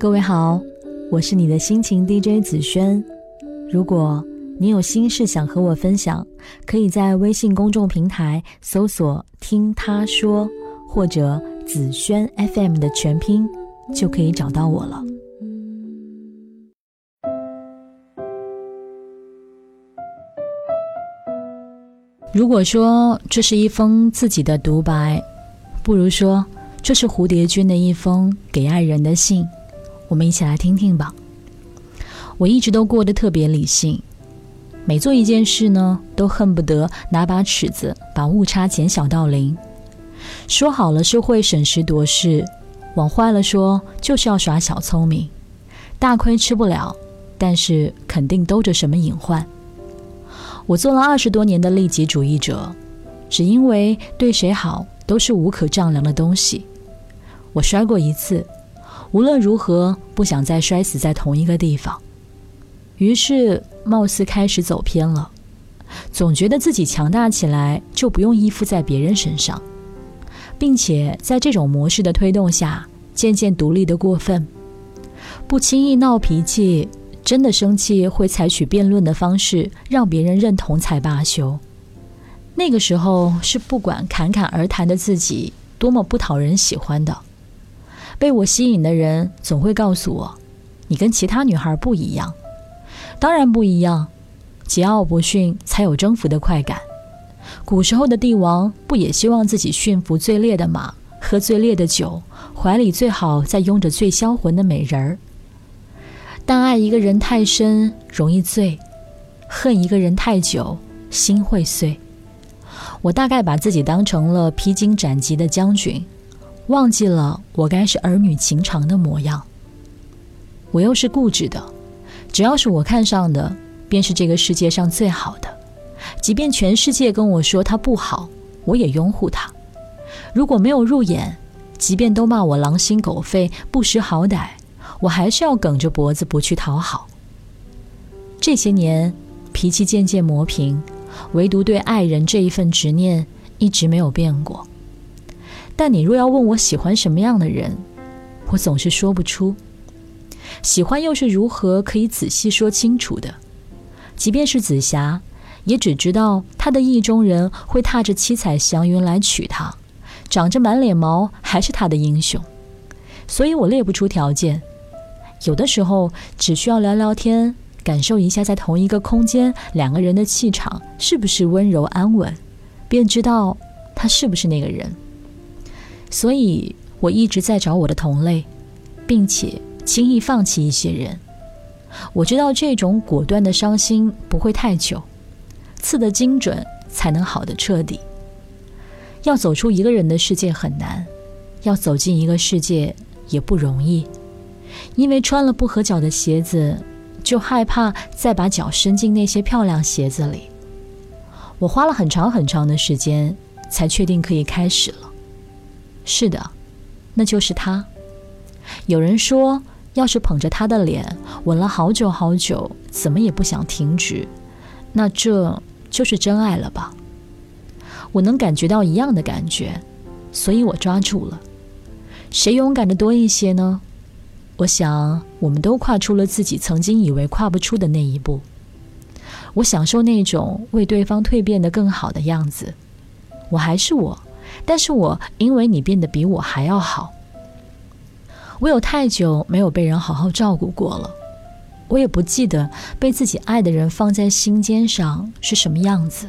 各位好，我是你的心情 DJ 紫萱。如果你有心事想和我分享，可以在微信公众平台搜索“听他说”或者“紫萱 FM” 的全拼，就可以找到我了。如果说这是一封自己的独白，不如说这是蝴蝶君的一封给爱人的信。我们一起来听听吧。我一直都过得特别理性，每做一件事呢，都恨不得拿把尺子把误差减小到零。说好了是会审时度势，往坏了说就是要耍小聪明。大亏吃不了，但是肯定兜着什么隐患。我做了二十多年的利己主义者，只因为对谁好都是无可丈量的东西。我摔过一次，无论如何不想再摔死在同一个地方，于是貌似开始走偏了。总觉得自己强大起来就不用依附在别人身上，并且在这种模式的推动下，渐渐独立的过分，不轻易闹脾气。真的生气会采取辩论的方式让别人认同才罢休。那个时候是不管侃侃而谈的自己多么不讨人喜欢的，被我吸引的人总会告诉我：“你跟其他女孩不一样。”当然不一样，桀骜不驯才有征服的快感。古时候的帝王不也希望自己驯服最烈的马，喝最烈的酒，怀里最好再拥着最销魂的美人儿？但爱一个人太深，容易醉；恨一个人太久，心会碎。我大概把自己当成了披荆斩棘的将军，忘记了我该是儿女情长的模样。我又是固执的，只要是我看上的，便是这个世界上最好的。即便全世界跟我说他不好，我也拥护他。如果没有入眼，即便都骂我狼心狗肺、不识好歹。我还是要梗着脖子不去讨好。这些年，脾气渐渐磨平，唯独对爱人这一份执念一直没有变过。但你若要问我喜欢什么样的人，我总是说不出。喜欢又是如何可以仔细说清楚的？即便是紫霞，也只知道她的意中人会踏着七彩祥云来娶她，长着满脸毛还是她的英雄。所以我列不出条件。有的时候只需要聊聊天，感受一下在同一个空间两个人的气场是不是温柔安稳，便知道他是不是那个人。所以我一直在找我的同类，并且轻易放弃一些人。我知道这种果断的伤心不会太久，刺得精准才能好的彻底。要走出一个人的世界很难，要走进一个世界也不容易。因为穿了不合脚的鞋子，就害怕再把脚伸进那些漂亮鞋子里。我花了很长很长的时间，才确定可以开始了。是的，那就是他。有人说，要是捧着他的脸吻了好久好久，怎么也不想停止，那这就是真爱了吧？我能感觉到一样的感觉，所以我抓住了。谁勇敢的多一些呢？我想，我们都跨出了自己曾经以为跨不出的那一步。我享受那种为对方蜕变得更好的样子。我还是我，但是我因为你变得比我还要好。我有太久没有被人好好照顾过了，我也不记得被自己爱的人放在心尖上是什么样子。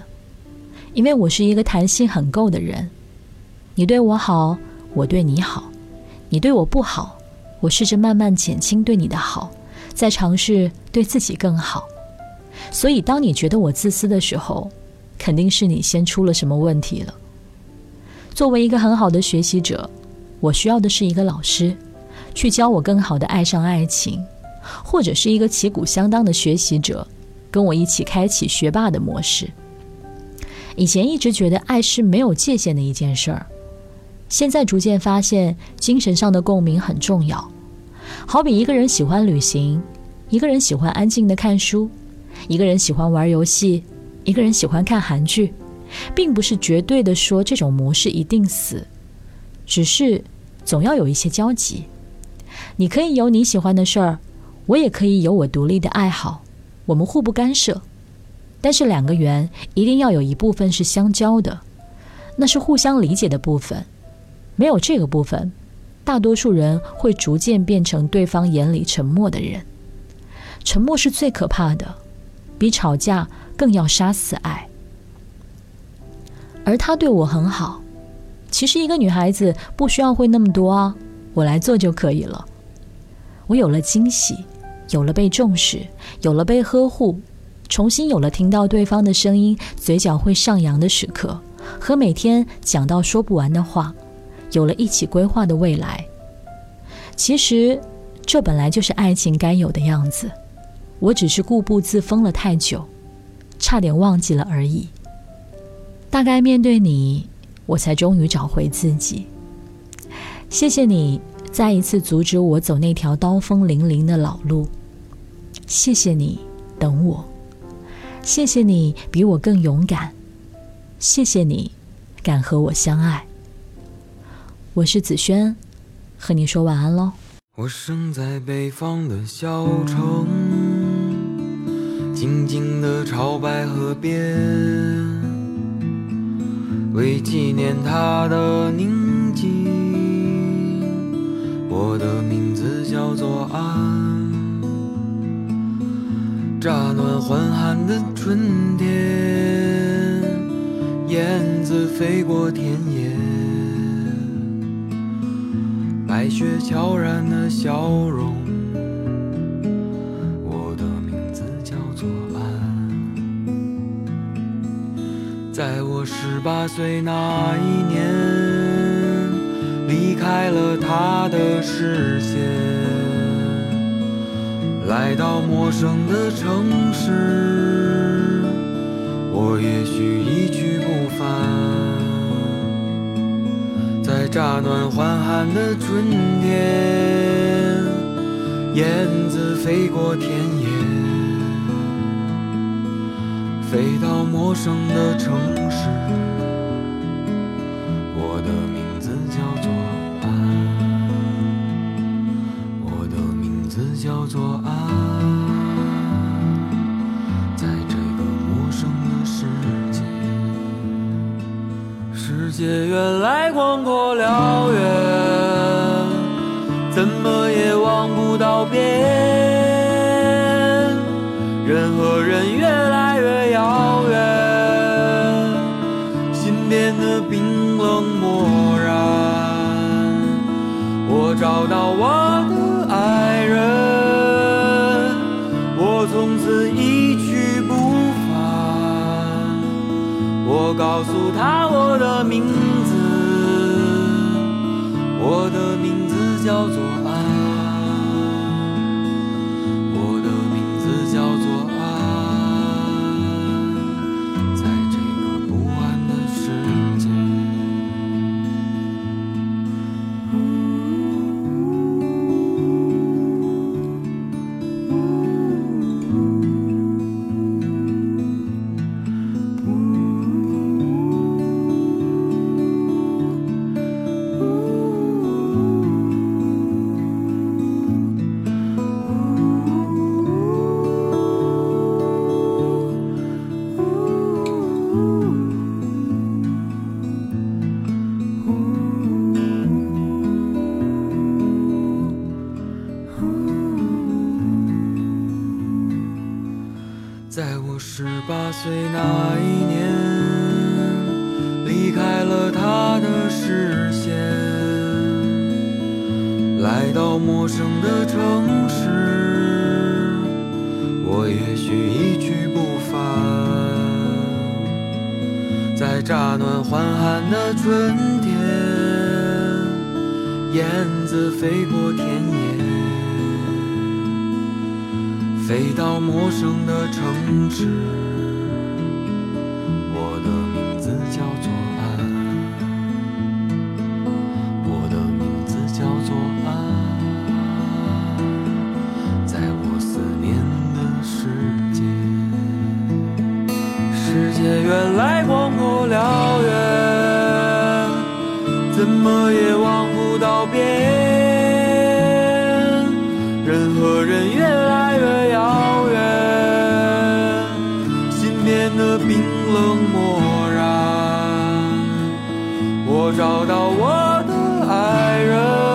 因为我是一个弹性很够的人，你对我好，我对你好；你对我不好。我试着慢慢减轻对你的好，再尝试对自己更好。所以，当你觉得我自私的时候，肯定是你先出了什么问题了。作为一个很好的学习者，我需要的是一个老师，去教我更好的爱上爱情，或者是一个旗鼓相当的学习者，跟我一起开启学霸的模式。以前一直觉得爱是没有界限的一件事儿。现在逐渐发现，精神上的共鸣很重要。好比一个人喜欢旅行，一个人喜欢安静的看书，一个人喜欢玩游戏，一个人喜欢看韩剧，并不是绝对的说这种模式一定死，只是总要有一些交集。你可以有你喜欢的事儿，我也可以有我独立的爱好，我们互不干涉。但是两个圆一定要有一部分是相交的，那是互相理解的部分。没有这个部分，大多数人会逐渐变成对方眼里沉默的人。沉默是最可怕的，比吵架更要杀死爱。而他对我很好，其实一个女孩子不需要会那么多啊，我来做就可以了。我有了惊喜，有了被重视，有了被呵护。重新有了听到对方的声音，嘴角会上扬的时刻，和每天讲到说不完的话，有了一起规划的未来。其实，这本来就是爱情该有的样子。我只是固步自封了太久，差点忘记了而已。大概面对你，我才终于找回自己。谢谢你再一次阻止我走那条刀锋凛凛的老路。谢谢你等我。谢谢你比我更勇敢，谢谢你敢和我相爱。我是子轩，和你说晚安喽。我生在北方的小城，静静的朝白河边，为纪念他的宁静，我的名字叫做安。乍暖还寒的春天，燕子飞过田野，白雪悄然的笑容。在我十八岁那一年，离开了他的视线。来到陌生的城市，我也许一去不返。在乍暖还寒的春天，燕子飞过田野，飞到陌生的城市。我的名字叫做安，我的名字叫做安。在这个陌生的世界，世界原来广阔辽远，找到我的爱人，我从此一去不返。我告诉他我的名。在我十八岁那一年，离开了他的视线，来到陌生的城市，我也许一去不返。在乍暖还寒的春天，燕子飞过田野。飞到陌生的城市，我的名字叫做安，我的名字叫做安，在我思念的世界，世界原来广阔辽远，怎么也望不到边。的冰冷漠然我找到我的爱人。